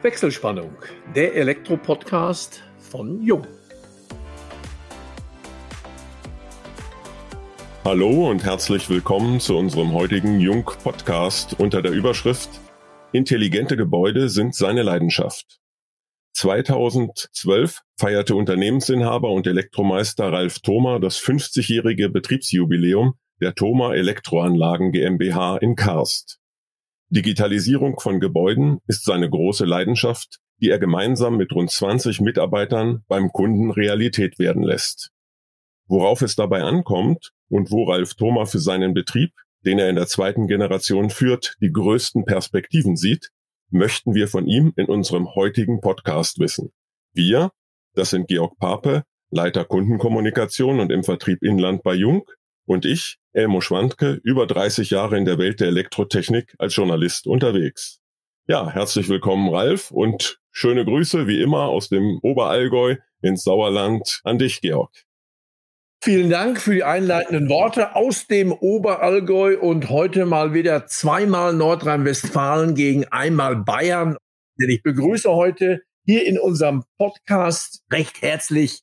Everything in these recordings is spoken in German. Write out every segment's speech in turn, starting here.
Wechselspannung, der Elektro-Podcast von Jung. Hallo und herzlich willkommen zu unserem heutigen Jung-Podcast unter der Überschrift Intelligente Gebäude sind seine Leidenschaft. 2012 feierte Unternehmensinhaber und Elektromeister Ralf Thoma das 50-jährige Betriebsjubiläum der Thoma Elektroanlagen GmbH in Karst. Digitalisierung von Gebäuden ist seine große Leidenschaft, die er gemeinsam mit rund 20 Mitarbeitern beim Kunden Realität werden lässt. Worauf es dabei ankommt und wo Ralf Thoma für seinen Betrieb, den er in der zweiten Generation führt, die größten Perspektiven sieht, möchten wir von ihm in unserem heutigen Podcast wissen. Wir, das sind Georg Pape, Leiter Kundenkommunikation und im Vertrieb Inland bei Jung und ich, Elmo Schwandke, über 30 Jahre in der Welt der Elektrotechnik als Journalist unterwegs. Ja, herzlich willkommen, Ralf, und schöne Grüße wie immer aus dem Oberallgäu ins Sauerland an dich, Georg. Vielen Dank für die einleitenden Worte aus dem Oberallgäu und heute mal wieder zweimal Nordrhein-Westfalen gegen einmal Bayern. Denn ich begrüße heute hier in unserem Podcast recht herzlich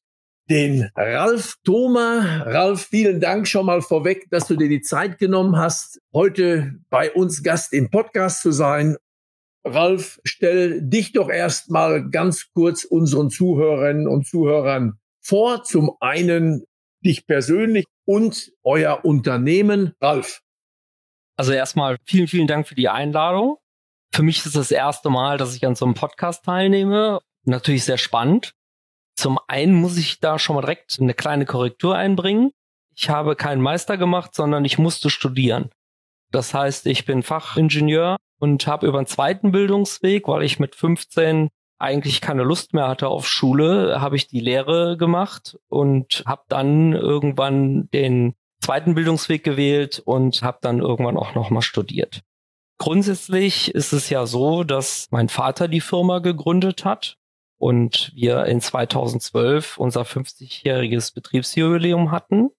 den Ralf Thoma. Ralf, vielen Dank schon mal vorweg, dass du dir die Zeit genommen hast, heute bei uns Gast im Podcast zu sein. Ralf, stell dich doch erst mal ganz kurz unseren Zuhörerinnen und Zuhörern vor. Zum einen dich persönlich und euer Unternehmen. Ralf. Also erstmal vielen, vielen Dank für die Einladung. Für mich ist das erste Mal, dass ich an so einem Podcast teilnehme. Natürlich sehr spannend. Zum einen muss ich da schon mal direkt eine kleine Korrektur einbringen. Ich habe keinen Meister gemacht, sondern ich musste studieren. Das heißt, ich bin Fachingenieur und habe über einen zweiten Bildungsweg, weil ich mit 15 eigentlich keine Lust mehr hatte auf Schule, habe ich die Lehre gemacht und habe dann irgendwann den zweiten Bildungsweg gewählt und habe dann irgendwann auch noch mal studiert. Grundsätzlich ist es ja so, dass mein Vater die Firma gegründet hat und wir in 2012 unser 50-jähriges Betriebsjubiläum hatten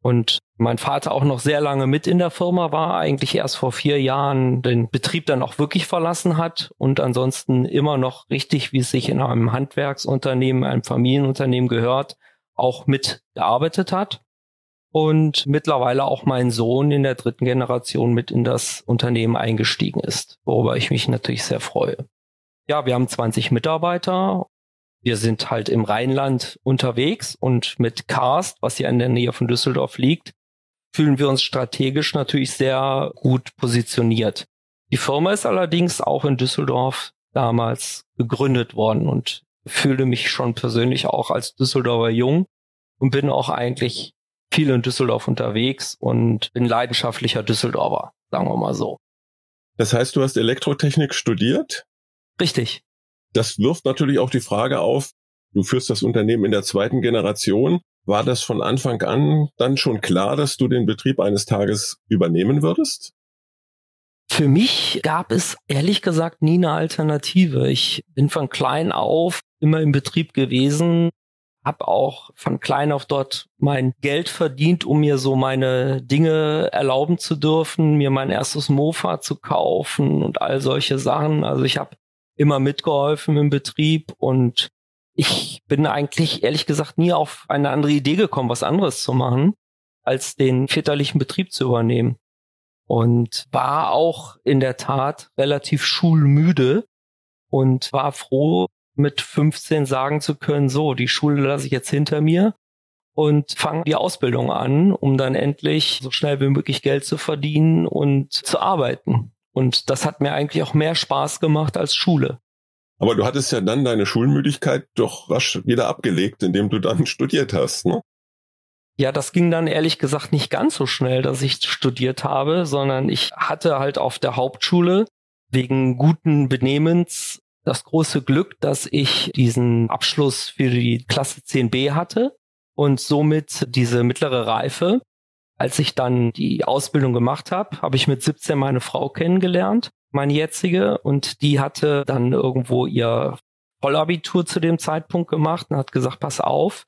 und mein Vater auch noch sehr lange mit in der Firma war, eigentlich erst vor vier Jahren den Betrieb dann auch wirklich verlassen hat und ansonsten immer noch richtig, wie es sich in einem Handwerksunternehmen, einem Familienunternehmen gehört, auch mitgearbeitet hat. Und mittlerweile auch mein Sohn in der dritten Generation mit in das Unternehmen eingestiegen ist, worüber ich mich natürlich sehr freue. Ja, wir haben 20 Mitarbeiter. Wir sind halt im Rheinland unterwegs und mit Karst, was hier in der Nähe von Düsseldorf liegt, fühlen wir uns strategisch natürlich sehr gut positioniert. Die Firma ist allerdings auch in Düsseldorf damals gegründet worden und fühle mich schon persönlich auch als Düsseldorfer jung und bin auch eigentlich viel in Düsseldorf unterwegs und bin leidenschaftlicher Düsseldorfer, sagen wir mal so. Das heißt, du hast Elektrotechnik studiert? Richtig. Das wirft natürlich auch die Frage auf, du führst das Unternehmen in der zweiten Generation. War das von Anfang an dann schon klar, dass du den Betrieb eines Tages übernehmen würdest? Für mich gab es ehrlich gesagt nie eine Alternative. Ich bin von klein auf immer im Betrieb gewesen, habe auch von klein auf dort mein Geld verdient, um mir so meine Dinge erlauben zu dürfen, mir mein erstes Mofa zu kaufen und all solche Sachen. Also ich habe immer mitgeholfen im Betrieb und ich bin eigentlich ehrlich gesagt nie auf eine andere Idee gekommen, was anderes zu machen, als den väterlichen Betrieb zu übernehmen. Und war auch in der Tat relativ schulmüde und war froh, mit 15 sagen zu können, so, die Schule lasse ich jetzt hinter mir und fange die Ausbildung an, um dann endlich so schnell wie möglich Geld zu verdienen und zu arbeiten. Und das hat mir eigentlich auch mehr Spaß gemacht als Schule. Aber du hattest ja dann deine Schulmüdigkeit doch rasch wieder abgelegt, indem du dann studiert hast, ne? Ja, das ging dann ehrlich gesagt nicht ganz so schnell, dass ich studiert habe, sondern ich hatte halt auf der Hauptschule wegen guten Benehmens das große Glück, dass ich diesen Abschluss für die Klasse 10b hatte und somit diese mittlere Reife als ich dann die Ausbildung gemacht habe, habe ich mit 17 meine Frau kennengelernt, meine jetzige, und die hatte dann irgendwo ihr Vollabitur zu dem Zeitpunkt gemacht und hat gesagt, pass auf,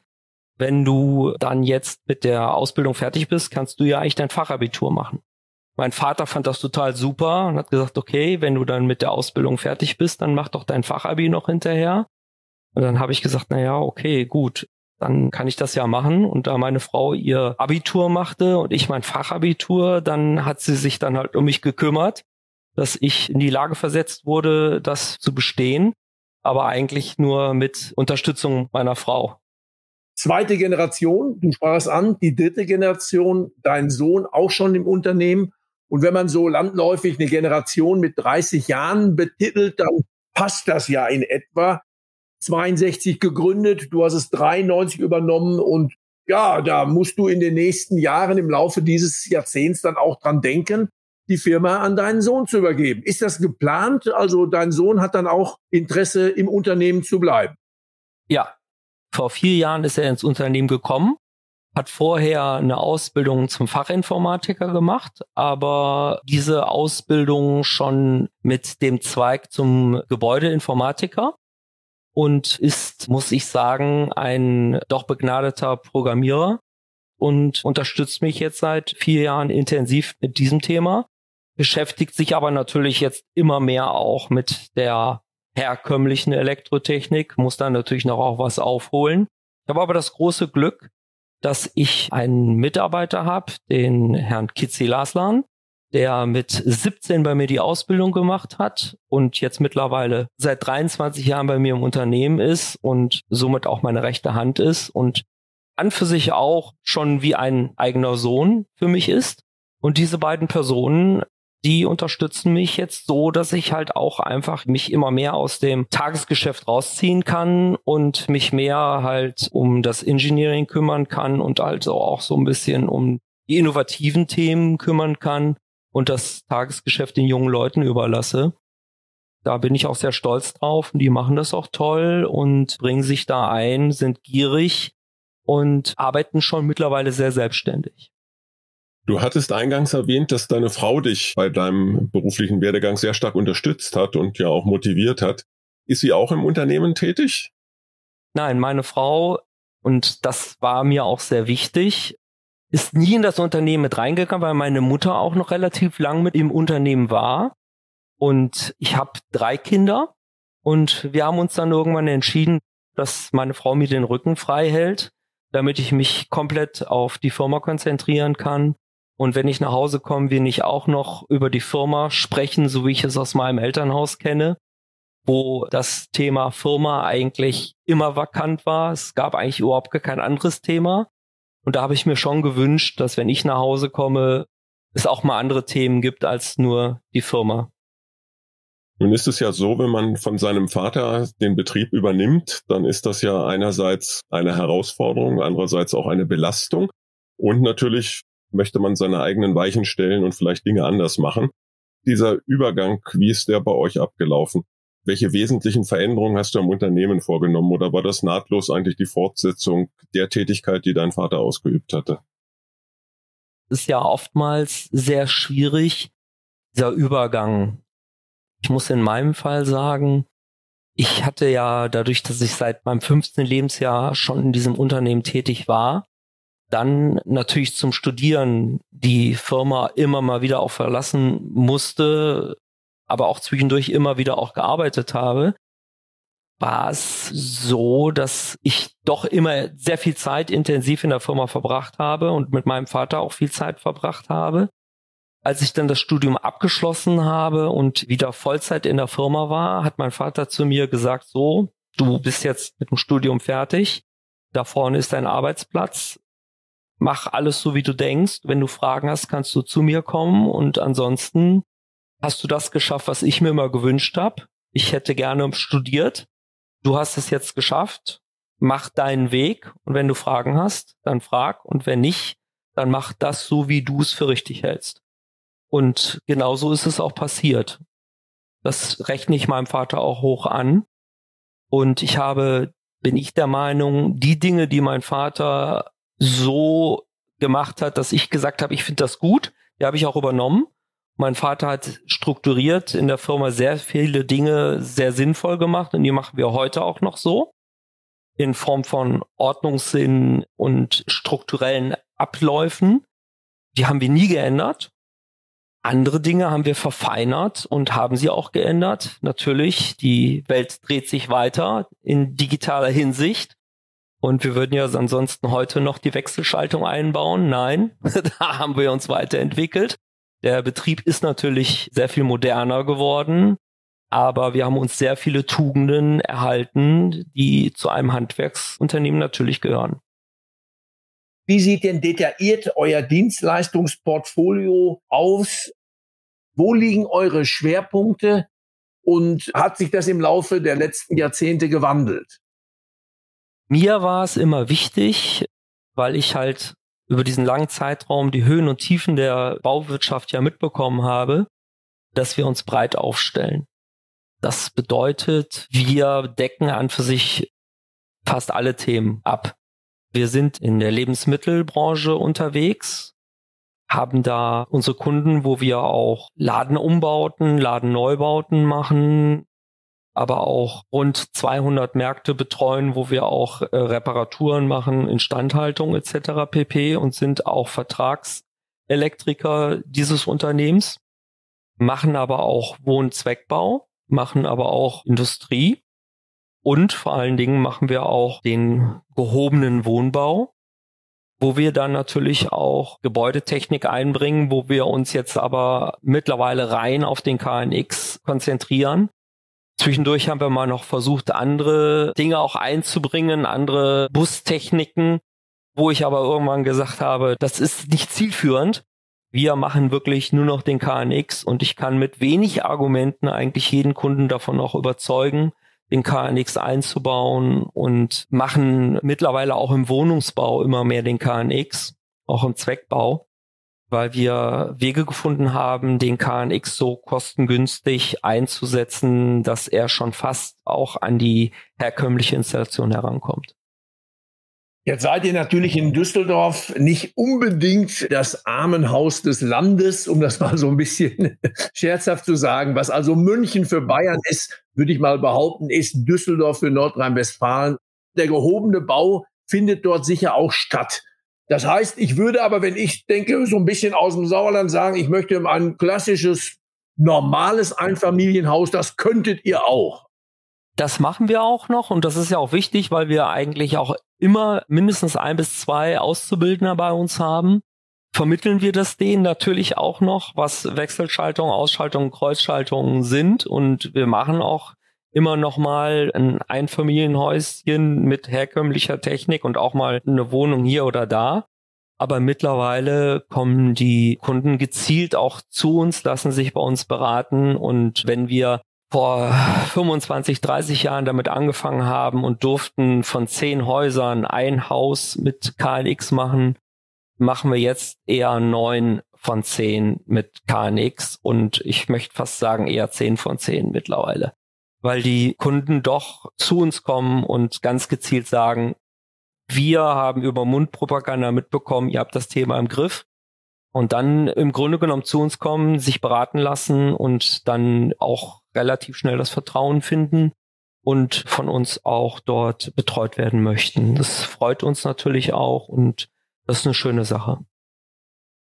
wenn du dann jetzt mit der Ausbildung fertig bist, kannst du ja eigentlich dein Fachabitur machen. Mein Vater fand das total super und hat gesagt, okay, wenn du dann mit der Ausbildung fertig bist, dann mach doch dein Fachabi noch hinterher. Und dann habe ich gesagt, na ja, okay, gut, dann kann ich das ja machen. Und da meine Frau ihr Abitur machte und ich mein Fachabitur, dann hat sie sich dann halt um mich gekümmert, dass ich in die Lage versetzt wurde, das zu bestehen, aber eigentlich nur mit Unterstützung meiner Frau. Zweite Generation, du sprachst an, die dritte Generation, dein Sohn auch schon im Unternehmen. Und wenn man so landläufig eine Generation mit 30 Jahren betitelt, dann passt das ja in etwa. 62 gegründet, du hast es 93 übernommen und ja, da musst du in den nächsten Jahren im Laufe dieses Jahrzehnts dann auch dran denken, die Firma an deinen Sohn zu übergeben. Ist das geplant? Also dein Sohn hat dann auch Interesse im Unternehmen zu bleiben? Ja, vor vier Jahren ist er ins Unternehmen gekommen, hat vorher eine Ausbildung zum Fachinformatiker gemacht, aber diese Ausbildung schon mit dem Zweig zum Gebäudeinformatiker und ist, muss ich sagen, ein doch begnadeter Programmierer und unterstützt mich jetzt seit vier Jahren intensiv mit diesem Thema, beschäftigt sich aber natürlich jetzt immer mehr auch mit der herkömmlichen Elektrotechnik, muss dann natürlich noch auch was aufholen. Ich habe aber das große Glück, dass ich einen Mitarbeiter habe, den Herrn Kitzi Laslan, der mit 17 bei mir die Ausbildung gemacht hat und jetzt mittlerweile seit 23 Jahren bei mir im Unternehmen ist und somit auch meine rechte Hand ist und an für sich auch schon wie ein eigener Sohn für mich ist. Und diese beiden Personen, die unterstützen mich jetzt so, dass ich halt auch einfach mich immer mehr aus dem Tagesgeschäft rausziehen kann und mich mehr halt um das Engineering kümmern kann und also auch so ein bisschen um die innovativen Themen kümmern kann und das Tagesgeschäft den jungen Leuten überlasse. Da bin ich auch sehr stolz drauf und die machen das auch toll und bringen sich da ein, sind gierig und arbeiten schon mittlerweile sehr selbstständig. Du hattest eingangs erwähnt, dass deine Frau dich bei deinem beruflichen Werdegang sehr stark unterstützt hat und ja auch motiviert hat. Ist sie auch im Unternehmen tätig? Nein, meine Frau, und das war mir auch sehr wichtig, ist nie in das Unternehmen mit reingegangen, weil meine Mutter auch noch relativ lang mit im Unternehmen war. Und ich habe drei Kinder und wir haben uns dann irgendwann entschieden, dass meine Frau mir den Rücken frei hält, damit ich mich komplett auf die Firma konzentrieren kann. Und wenn ich nach Hause komme, wir nicht auch noch über die Firma sprechen, so wie ich es aus meinem Elternhaus kenne, wo das Thema Firma eigentlich immer vakant war. Es gab eigentlich überhaupt kein anderes Thema. Und da habe ich mir schon gewünscht, dass wenn ich nach Hause komme, es auch mal andere Themen gibt als nur die Firma. Nun ist es ja so, wenn man von seinem Vater den Betrieb übernimmt, dann ist das ja einerseits eine Herausforderung, andererseits auch eine Belastung. Und natürlich möchte man seine eigenen Weichen stellen und vielleicht Dinge anders machen. Dieser Übergang, wie ist der bei euch abgelaufen? Welche wesentlichen Veränderungen hast du am Unternehmen vorgenommen oder war das nahtlos eigentlich die Fortsetzung der Tätigkeit, die dein Vater ausgeübt hatte? Ist ja oftmals sehr schwierig, dieser Übergang. Ich muss in meinem Fall sagen, ich hatte ja dadurch, dass ich seit meinem 15. Lebensjahr schon in diesem Unternehmen tätig war, dann natürlich zum Studieren die Firma immer mal wieder auch verlassen musste, aber auch zwischendurch immer wieder auch gearbeitet habe, war es so, dass ich doch immer sehr viel Zeit intensiv in der Firma verbracht habe und mit meinem Vater auch viel Zeit verbracht habe. Als ich dann das Studium abgeschlossen habe und wieder Vollzeit in der Firma war, hat mein Vater zu mir gesagt, so, du bist jetzt mit dem Studium fertig, da vorne ist dein Arbeitsplatz, mach alles so, wie du denkst. Wenn du Fragen hast, kannst du zu mir kommen und ansonsten hast du das geschafft, was ich mir immer gewünscht habe. Ich hätte gerne studiert. Du hast es jetzt geschafft. Mach deinen Weg und wenn du Fragen hast, dann frag und wenn nicht, dann mach das so, wie du es für richtig hältst. Und genauso ist es auch passiert. Das rechne ich meinem Vater auch hoch an. Und ich habe, bin ich der Meinung, die Dinge, die mein Vater so gemacht hat, dass ich gesagt habe, ich finde das gut, die habe ich auch übernommen. Mein Vater hat strukturiert in der Firma sehr viele Dinge sehr sinnvoll gemacht und die machen wir heute auch noch so. In Form von Ordnungssinn und strukturellen Abläufen. Die haben wir nie geändert. Andere Dinge haben wir verfeinert und haben sie auch geändert. Natürlich, die Welt dreht sich weiter in digitaler Hinsicht. Und wir würden ja ansonsten heute noch die Wechselschaltung einbauen. Nein, da haben wir uns weiterentwickelt. Der Betrieb ist natürlich sehr viel moderner geworden, aber wir haben uns sehr viele Tugenden erhalten, die zu einem Handwerksunternehmen natürlich gehören. Wie sieht denn detailliert euer Dienstleistungsportfolio aus? Wo liegen eure Schwerpunkte? Und hat sich das im Laufe der letzten Jahrzehnte gewandelt? Mir war es immer wichtig, weil ich halt über diesen langen Zeitraum die Höhen und Tiefen der Bauwirtschaft ja mitbekommen habe, dass wir uns breit aufstellen. Das bedeutet, wir decken an für sich fast alle Themen ab. Wir sind in der Lebensmittelbranche unterwegs, haben da unsere Kunden, wo wir auch Ladenumbauten, Ladenneubauten machen, aber auch rund 200 Märkte betreuen, wo wir auch äh, Reparaturen machen, Instandhaltung etc. pp. und sind auch Vertragselektriker dieses Unternehmens, machen aber auch Wohnzweckbau, machen aber auch Industrie und vor allen Dingen machen wir auch den gehobenen Wohnbau, wo wir dann natürlich auch Gebäudetechnik einbringen, wo wir uns jetzt aber mittlerweile rein auf den KNX konzentrieren. Zwischendurch haben wir mal noch versucht, andere Dinge auch einzubringen, andere Bustechniken, wo ich aber irgendwann gesagt habe, das ist nicht zielführend. Wir machen wirklich nur noch den KNX und ich kann mit wenig Argumenten eigentlich jeden Kunden davon auch überzeugen, den KNX einzubauen und machen mittlerweile auch im Wohnungsbau immer mehr den KNX, auch im Zweckbau, weil wir Wege gefunden haben, den KNX so kostengünstig einzusetzen, dass er schon fast auch an die herkömmliche Installation herankommt. Jetzt seid ihr natürlich in Düsseldorf nicht unbedingt das Armenhaus des Landes, um das mal so ein bisschen scherzhaft zu sagen. Was also München für Bayern ist, würde ich mal behaupten, ist Düsseldorf für Nordrhein-Westfalen. Der gehobene Bau findet dort sicher auch statt. Das heißt, ich würde aber, wenn ich denke, so ein bisschen aus dem Sauerland sagen, ich möchte ein klassisches, normales Einfamilienhaus, das könntet ihr auch. Das machen wir auch noch und das ist ja auch wichtig, weil wir eigentlich auch immer mindestens ein bis zwei Auszubildender bei uns haben. Vermitteln wir das denen natürlich auch noch, was Wechselschaltung, Ausschaltung, Kreuzschaltungen sind und wir machen auch immer noch mal ein Einfamilienhäuschen mit herkömmlicher Technik und auch mal eine Wohnung hier oder da. Aber mittlerweile kommen die Kunden gezielt auch zu uns, lassen sich bei uns beraten. Und wenn wir vor 25, 30 Jahren damit angefangen haben und durften von zehn Häusern ein Haus mit KNX machen, machen wir jetzt eher neun von zehn mit KNX und ich möchte fast sagen eher zehn von zehn mittlerweile, weil die Kunden doch zu uns kommen und ganz gezielt sagen, wir haben über Mundpropaganda mitbekommen, ihr habt das Thema im Griff und dann im Grunde genommen zu uns kommen, sich beraten lassen und dann auch relativ schnell das Vertrauen finden und von uns auch dort betreut werden möchten. Das freut uns natürlich auch und das ist eine schöne Sache.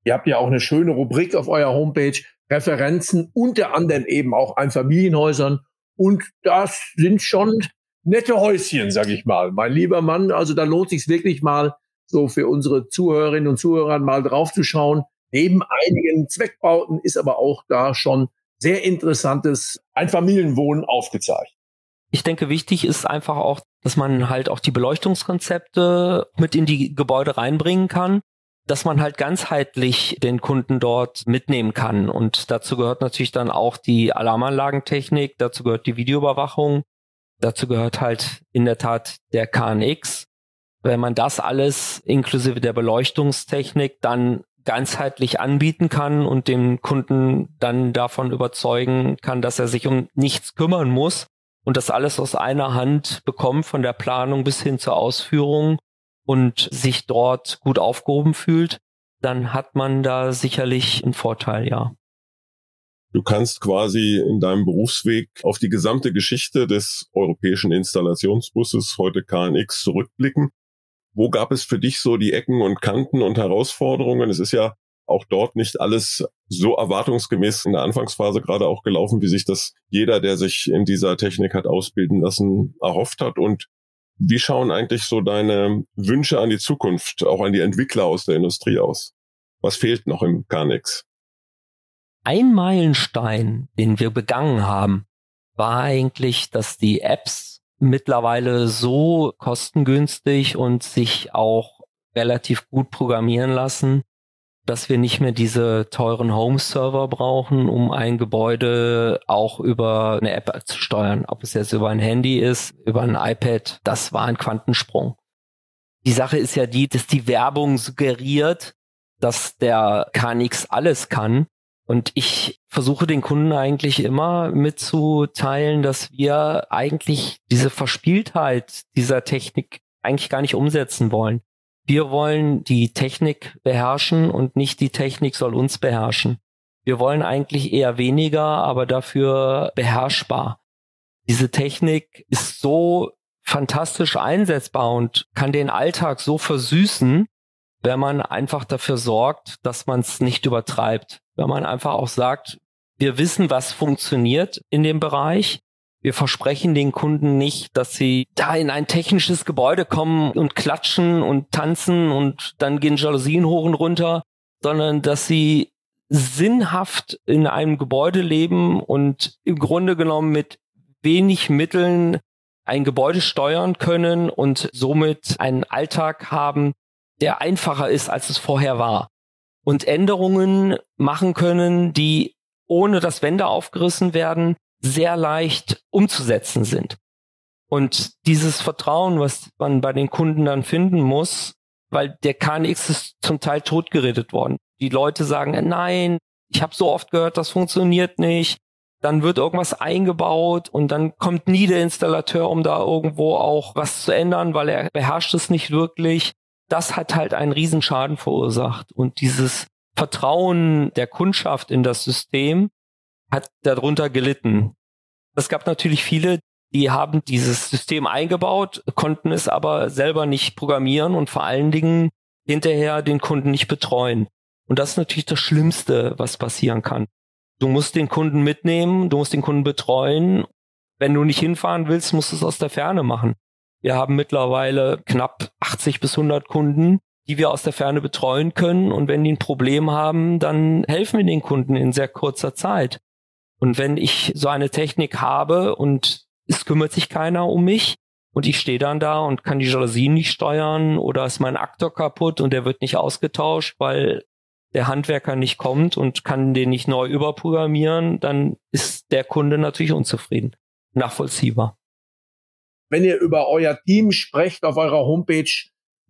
Ihr habt ja auch eine schöne Rubrik auf eurer Homepage, Referenzen, unter anderem eben auch an Familienhäusern. Und das sind schon nette Häuschen, sag ich mal. Mein lieber Mann, also da lohnt sich wirklich mal, so für unsere Zuhörerinnen und Zuhörer mal draufzuschauen. Neben einigen Zweckbauten ist aber auch da schon sehr interessantes Einfamilienwohnen aufgezeigt. Ich denke, wichtig ist einfach auch, dass man halt auch die Beleuchtungskonzepte mit in die Gebäude reinbringen kann, dass man halt ganzheitlich den Kunden dort mitnehmen kann. Und dazu gehört natürlich dann auch die Alarmanlagentechnik, dazu gehört die Videoüberwachung, dazu gehört halt in der Tat der KNX. Wenn man das alles inklusive der Beleuchtungstechnik dann ganzheitlich anbieten kann und den Kunden dann davon überzeugen kann, dass er sich um nichts kümmern muss und das alles aus einer Hand bekommt, von der Planung bis hin zur Ausführung und sich dort gut aufgehoben fühlt, dann hat man da sicherlich einen Vorteil, ja. Du kannst quasi in deinem Berufsweg auf die gesamte Geschichte des europäischen Installationsbusses, heute KNX, zurückblicken wo gab es für dich so die Ecken und Kanten und Herausforderungen? Es ist ja auch dort nicht alles so erwartungsgemäß in der Anfangsphase gerade auch gelaufen, wie sich das jeder, der sich in dieser Technik hat ausbilden lassen, erhofft hat. Und wie schauen eigentlich so deine Wünsche an die Zukunft, auch an die Entwickler aus der Industrie aus? Was fehlt noch im Carnix? Ein Meilenstein, den wir begangen haben, war eigentlich, dass die Apps mittlerweile so kostengünstig und sich auch relativ gut programmieren lassen, dass wir nicht mehr diese teuren Home-Server brauchen, um ein Gebäude auch über eine App zu steuern. Ob es jetzt über ein Handy ist, über ein iPad, das war ein Quantensprung. Die Sache ist ja die, dass die Werbung suggeriert, dass der KNX alles kann. Und ich versuche den Kunden eigentlich immer mitzuteilen, dass wir eigentlich diese Verspieltheit dieser Technik eigentlich gar nicht umsetzen wollen. Wir wollen die Technik beherrschen und nicht die Technik soll uns beherrschen. Wir wollen eigentlich eher weniger, aber dafür beherrschbar. Diese Technik ist so fantastisch einsetzbar und kann den Alltag so versüßen, wenn man einfach dafür sorgt, dass man es nicht übertreibt. Wenn man einfach auch sagt, wir wissen, was funktioniert in dem Bereich wir versprechen den Kunden nicht, dass sie da in ein technisches Gebäude kommen und klatschen und tanzen und dann gehen Jalousien hoch und runter, sondern dass sie sinnhaft in einem Gebäude leben und im Grunde genommen mit wenig Mitteln ein Gebäude steuern können und somit einen Alltag haben, der einfacher ist, als es vorher war. Und Änderungen machen können, die ohne dass Wände aufgerissen werden, sehr leicht umzusetzen sind. Und dieses Vertrauen, was man bei den Kunden dann finden muss, weil der KNX ist zum Teil totgeredet worden. Die Leute sagen, nein, ich habe so oft gehört, das funktioniert nicht. Dann wird irgendwas eingebaut und dann kommt nie der Installateur, um da irgendwo auch was zu ändern, weil er beherrscht es nicht wirklich. Das hat halt einen Riesenschaden verursacht. Und dieses Vertrauen der Kundschaft in das System hat darunter gelitten. Es gab natürlich viele, die haben dieses System eingebaut, konnten es aber selber nicht programmieren und vor allen Dingen hinterher den Kunden nicht betreuen. Und das ist natürlich das Schlimmste, was passieren kann. Du musst den Kunden mitnehmen, du musst den Kunden betreuen. Wenn du nicht hinfahren willst, musst du es aus der Ferne machen. Wir haben mittlerweile knapp 80 bis 100 Kunden, die wir aus der Ferne betreuen können. Und wenn die ein Problem haben, dann helfen wir den Kunden in sehr kurzer Zeit. Und wenn ich so eine Technik habe und es kümmert sich keiner um mich und ich stehe dann da und kann die Jalousien nicht steuern oder ist mein Aktor kaputt und der wird nicht ausgetauscht, weil der Handwerker nicht kommt und kann den nicht neu überprogrammieren, dann ist der Kunde natürlich unzufrieden. Nachvollziehbar. Wenn ihr über euer Team sprecht auf eurer Homepage,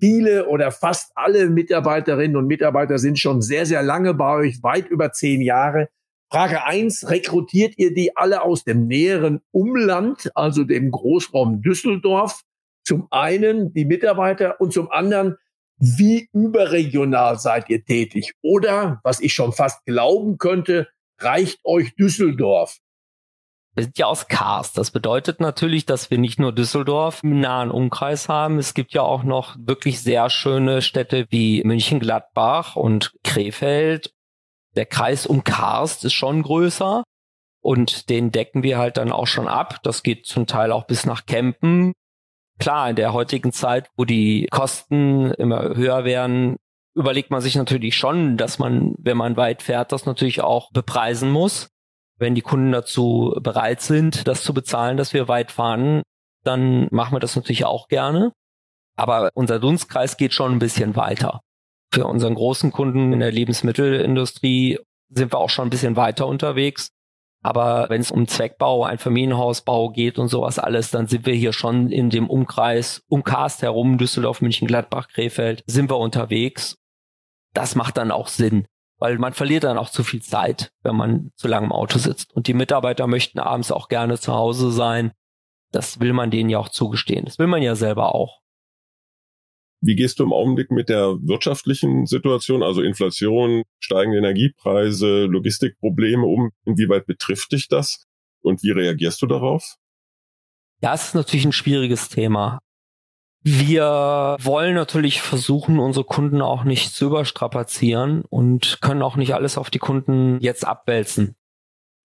viele oder fast alle Mitarbeiterinnen und Mitarbeiter sind schon sehr, sehr lange bei euch, weit über zehn Jahre. Frage eins: rekrutiert ihr die alle aus dem näheren Umland, also dem Großraum Düsseldorf? Zum einen die Mitarbeiter und zum anderen, wie überregional seid ihr tätig? Oder, was ich schon fast glauben könnte, reicht euch Düsseldorf? Wir sind ja aus Kars. Das bedeutet natürlich, dass wir nicht nur Düsseldorf im nahen Umkreis haben. Es gibt ja auch noch wirklich sehr schöne Städte wie München-Gladbach und Krefeld der Kreis um Karst ist schon größer und den decken wir halt dann auch schon ab. Das geht zum Teil auch bis nach Kempen. Klar, in der heutigen Zeit, wo die Kosten immer höher werden, überlegt man sich natürlich schon, dass man, wenn man weit fährt, das natürlich auch bepreisen muss. Wenn die Kunden dazu bereit sind, das zu bezahlen, dass wir weit fahren, dann machen wir das natürlich auch gerne. Aber unser Dunstkreis geht schon ein bisschen weiter. Für unseren großen Kunden in der Lebensmittelindustrie sind wir auch schon ein bisschen weiter unterwegs. Aber wenn es um Zweckbau, ein Familienhausbau geht und sowas alles, dann sind wir hier schon in dem Umkreis, um Karst herum, Düsseldorf, München, Gladbach, Krefeld, sind wir unterwegs. Das macht dann auch Sinn, weil man verliert dann auch zu viel Zeit, wenn man zu lange im Auto sitzt. Und die Mitarbeiter möchten abends auch gerne zu Hause sein. Das will man denen ja auch zugestehen. Das will man ja selber auch. Wie gehst du im Augenblick mit der wirtschaftlichen Situation, also Inflation, steigende Energiepreise, Logistikprobleme um? Inwieweit betrifft dich das? Und wie reagierst du darauf? Ja, es ist natürlich ein schwieriges Thema. Wir wollen natürlich versuchen, unsere Kunden auch nicht zu überstrapazieren und können auch nicht alles auf die Kunden jetzt abwälzen.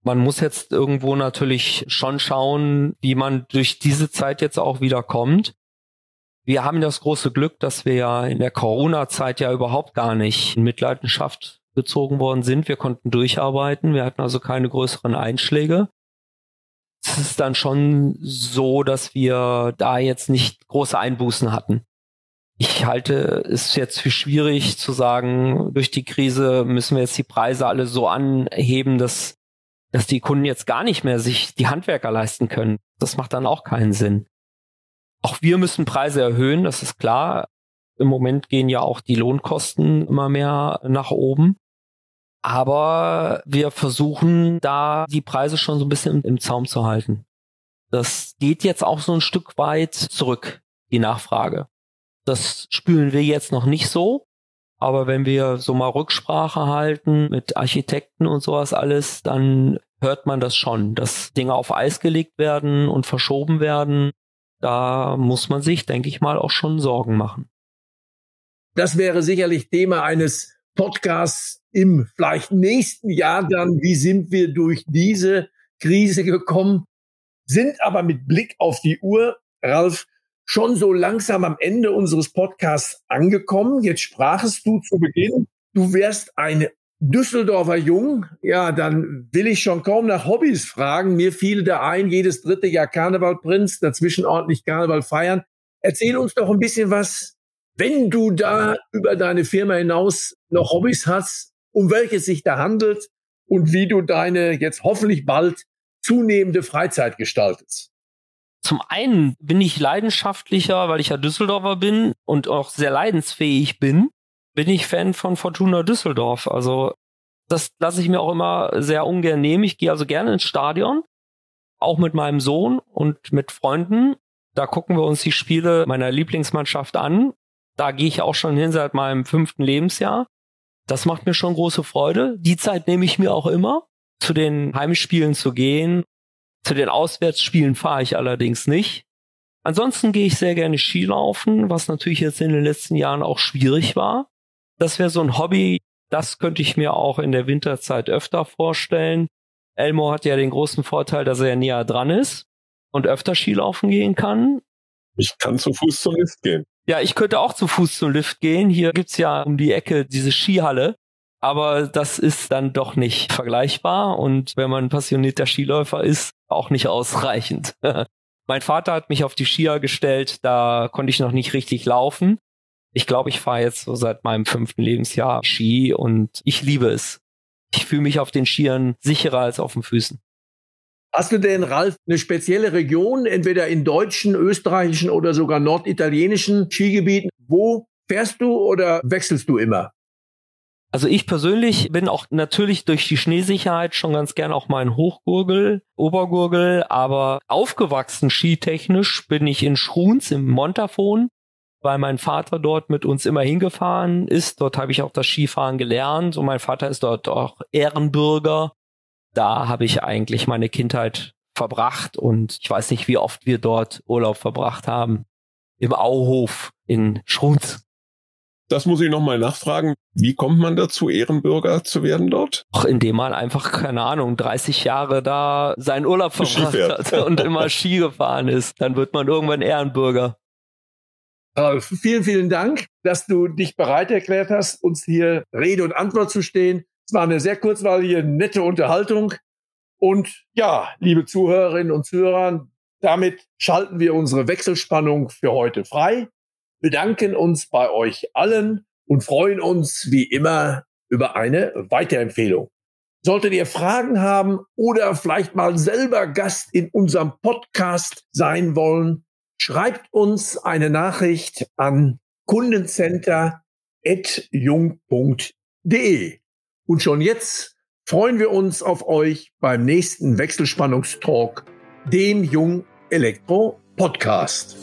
Man muss jetzt irgendwo natürlich schon schauen, wie man durch diese Zeit jetzt auch wieder kommt. Wir haben das große Glück, dass wir ja in der Corona-Zeit ja überhaupt gar nicht in Mitleidenschaft gezogen worden sind. Wir konnten durcharbeiten. Wir hatten also keine größeren Einschläge. Es ist dann schon so, dass wir da jetzt nicht große Einbußen hatten. Ich halte es jetzt für schwierig zu sagen, durch die Krise müssen wir jetzt die Preise alle so anheben, dass, dass die Kunden jetzt gar nicht mehr sich die Handwerker leisten können. Das macht dann auch keinen Sinn. Auch wir müssen Preise erhöhen, das ist klar. Im Moment gehen ja auch die Lohnkosten immer mehr nach oben. Aber wir versuchen da die Preise schon so ein bisschen im Zaum zu halten. Das geht jetzt auch so ein Stück weit zurück, die Nachfrage. Das spüren wir jetzt noch nicht so. Aber wenn wir so mal Rücksprache halten mit Architekten und sowas alles, dann hört man das schon, dass Dinge auf Eis gelegt werden und verschoben werden da muss man sich, denke ich mal, auch schon Sorgen machen. Das wäre sicherlich Thema eines Podcasts im vielleicht nächsten Jahr dann. Wie sind wir durch diese Krise gekommen? Sind aber mit Blick auf die Uhr, Ralf, schon so langsam am Ende unseres Podcasts angekommen. Jetzt sprachest du zu Beginn, du wärst eine Düsseldorfer Jung, ja, dann will ich schon kaum nach Hobbys fragen. Mir fiel da ein, jedes dritte Jahr Karnevalprinz, dazwischen ordentlich Karneval feiern. Erzähl uns doch ein bisschen was, wenn du da über deine Firma hinaus noch Hobbys hast, um welches sich da handelt und wie du deine jetzt hoffentlich bald zunehmende Freizeit gestaltest. Zum einen bin ich leidenschaftlicher, weil ich ja Düsseldorfer bin und auch sehr leidensfähig bin bin ich Fan von Fortuna Düsseldorf. Also das lasse ich mir auch immer sehr ungern nehmen. Ich gehe also gerne ins Stadion, auch mit meinem Sohn und mit Freunden. Da gucken wir uns die Spiele meiner Lieblingsmannschaft an. Da gehe ich auch schon hin seit meinem fünften Lebensjahr. Das macht mir schon große Freude. Die Zeit nehme ich mir auch immer, zu den Heimspielen zu gehen. Zu den Auswärtsspielen fahre ich allerdings nicht. Ansonsten gehe ich sehr gerne Skilaufen, was natürlich jetzt in den letzten Jahren auch schwierig war. Das wäre so ein Hobby, das könnte ich mir auch in der Winterzeit öfter vorstellen. Elmo hat ja den großen Vorteil, dass er näher dran ist und öfter Skilaufen gehen kann. Ich kann zu Fuß zum Lift gehen. Ja, ich könnte auch zu Fuß zum Lift gehen. Hier gibt's ja um die Ecke diese Skihalle. Aber das ist dann doch nicht vergleichbar und wenn man passionierter Skiläufer ist, auch nicht ausreichend. mein Vater hat mich auf die Skier gestellt, da konnte ich noch nicht richtig laufen. Ich glaube, ich fahre jetzt so seit meinem fünften Lebensjahr Ski und ich liebe es. Ich fühle mich auf den Skiern sicherer als auf den Füßen. Hast du denn, Ralf, eine spezielle Region, entweder in deutschen, österreichischen oder sogar norditalienischen Skigebieten? Wo fährst du oder wechselst du immer? Also ich persönlich bin auch natürlich durch die Schneesicherheit schon ganz gern auch mal in Hochgurgel, Obergurgel, aber aufgewachsen skitechnisch bin ich in Schruns im Montafon weil mein Vater dort mit uns immer hingefahren ist. Dort habe ich auch das Skifahren gelernt und mein Vater ist dort auch Ehrenbürger. Da habe ich eigentlich meine Kindheit verbracht und ich weiß nicht, wie oft wir dort Urlaub verbracht haben. Im Auhof in Schrunz. Das muss ich nochmal nachfragen. Wie kommt man dazu, Ehrenbürger zu werden dort? Ach, indem man einfach, keine Ahnung, 30 Jahre da seinen Urlaub verbracht hat und immer Ski gefahren ist. Dann wird man irgendwann Ehrenbürger. Ralf, vielen, vielen Dank, dass du dich bereit erklärt hast, uns hier Rede und Antwort zu stehen. Es war eine sehr kurzweilige, nette Unterhaltung. Und ja, liebe Zuhörerinnen und Zuhörer, damit schalten wir unsere Wechselspannung für heute frei, bedanken uns bei euch allen und freuen uns wie immer über eine Weiterempfehlung. Solltet ihr Fragen haben oder vielleicht mal selber Gast in unserem Podcast sein wollen, Schreibt uns eine Nachricht an kundencenter.jung.de. Und schon jetzt freuen wir uns auf euch beim nächsten Wechselspannungstalk, dem Jung Elektro Podcast.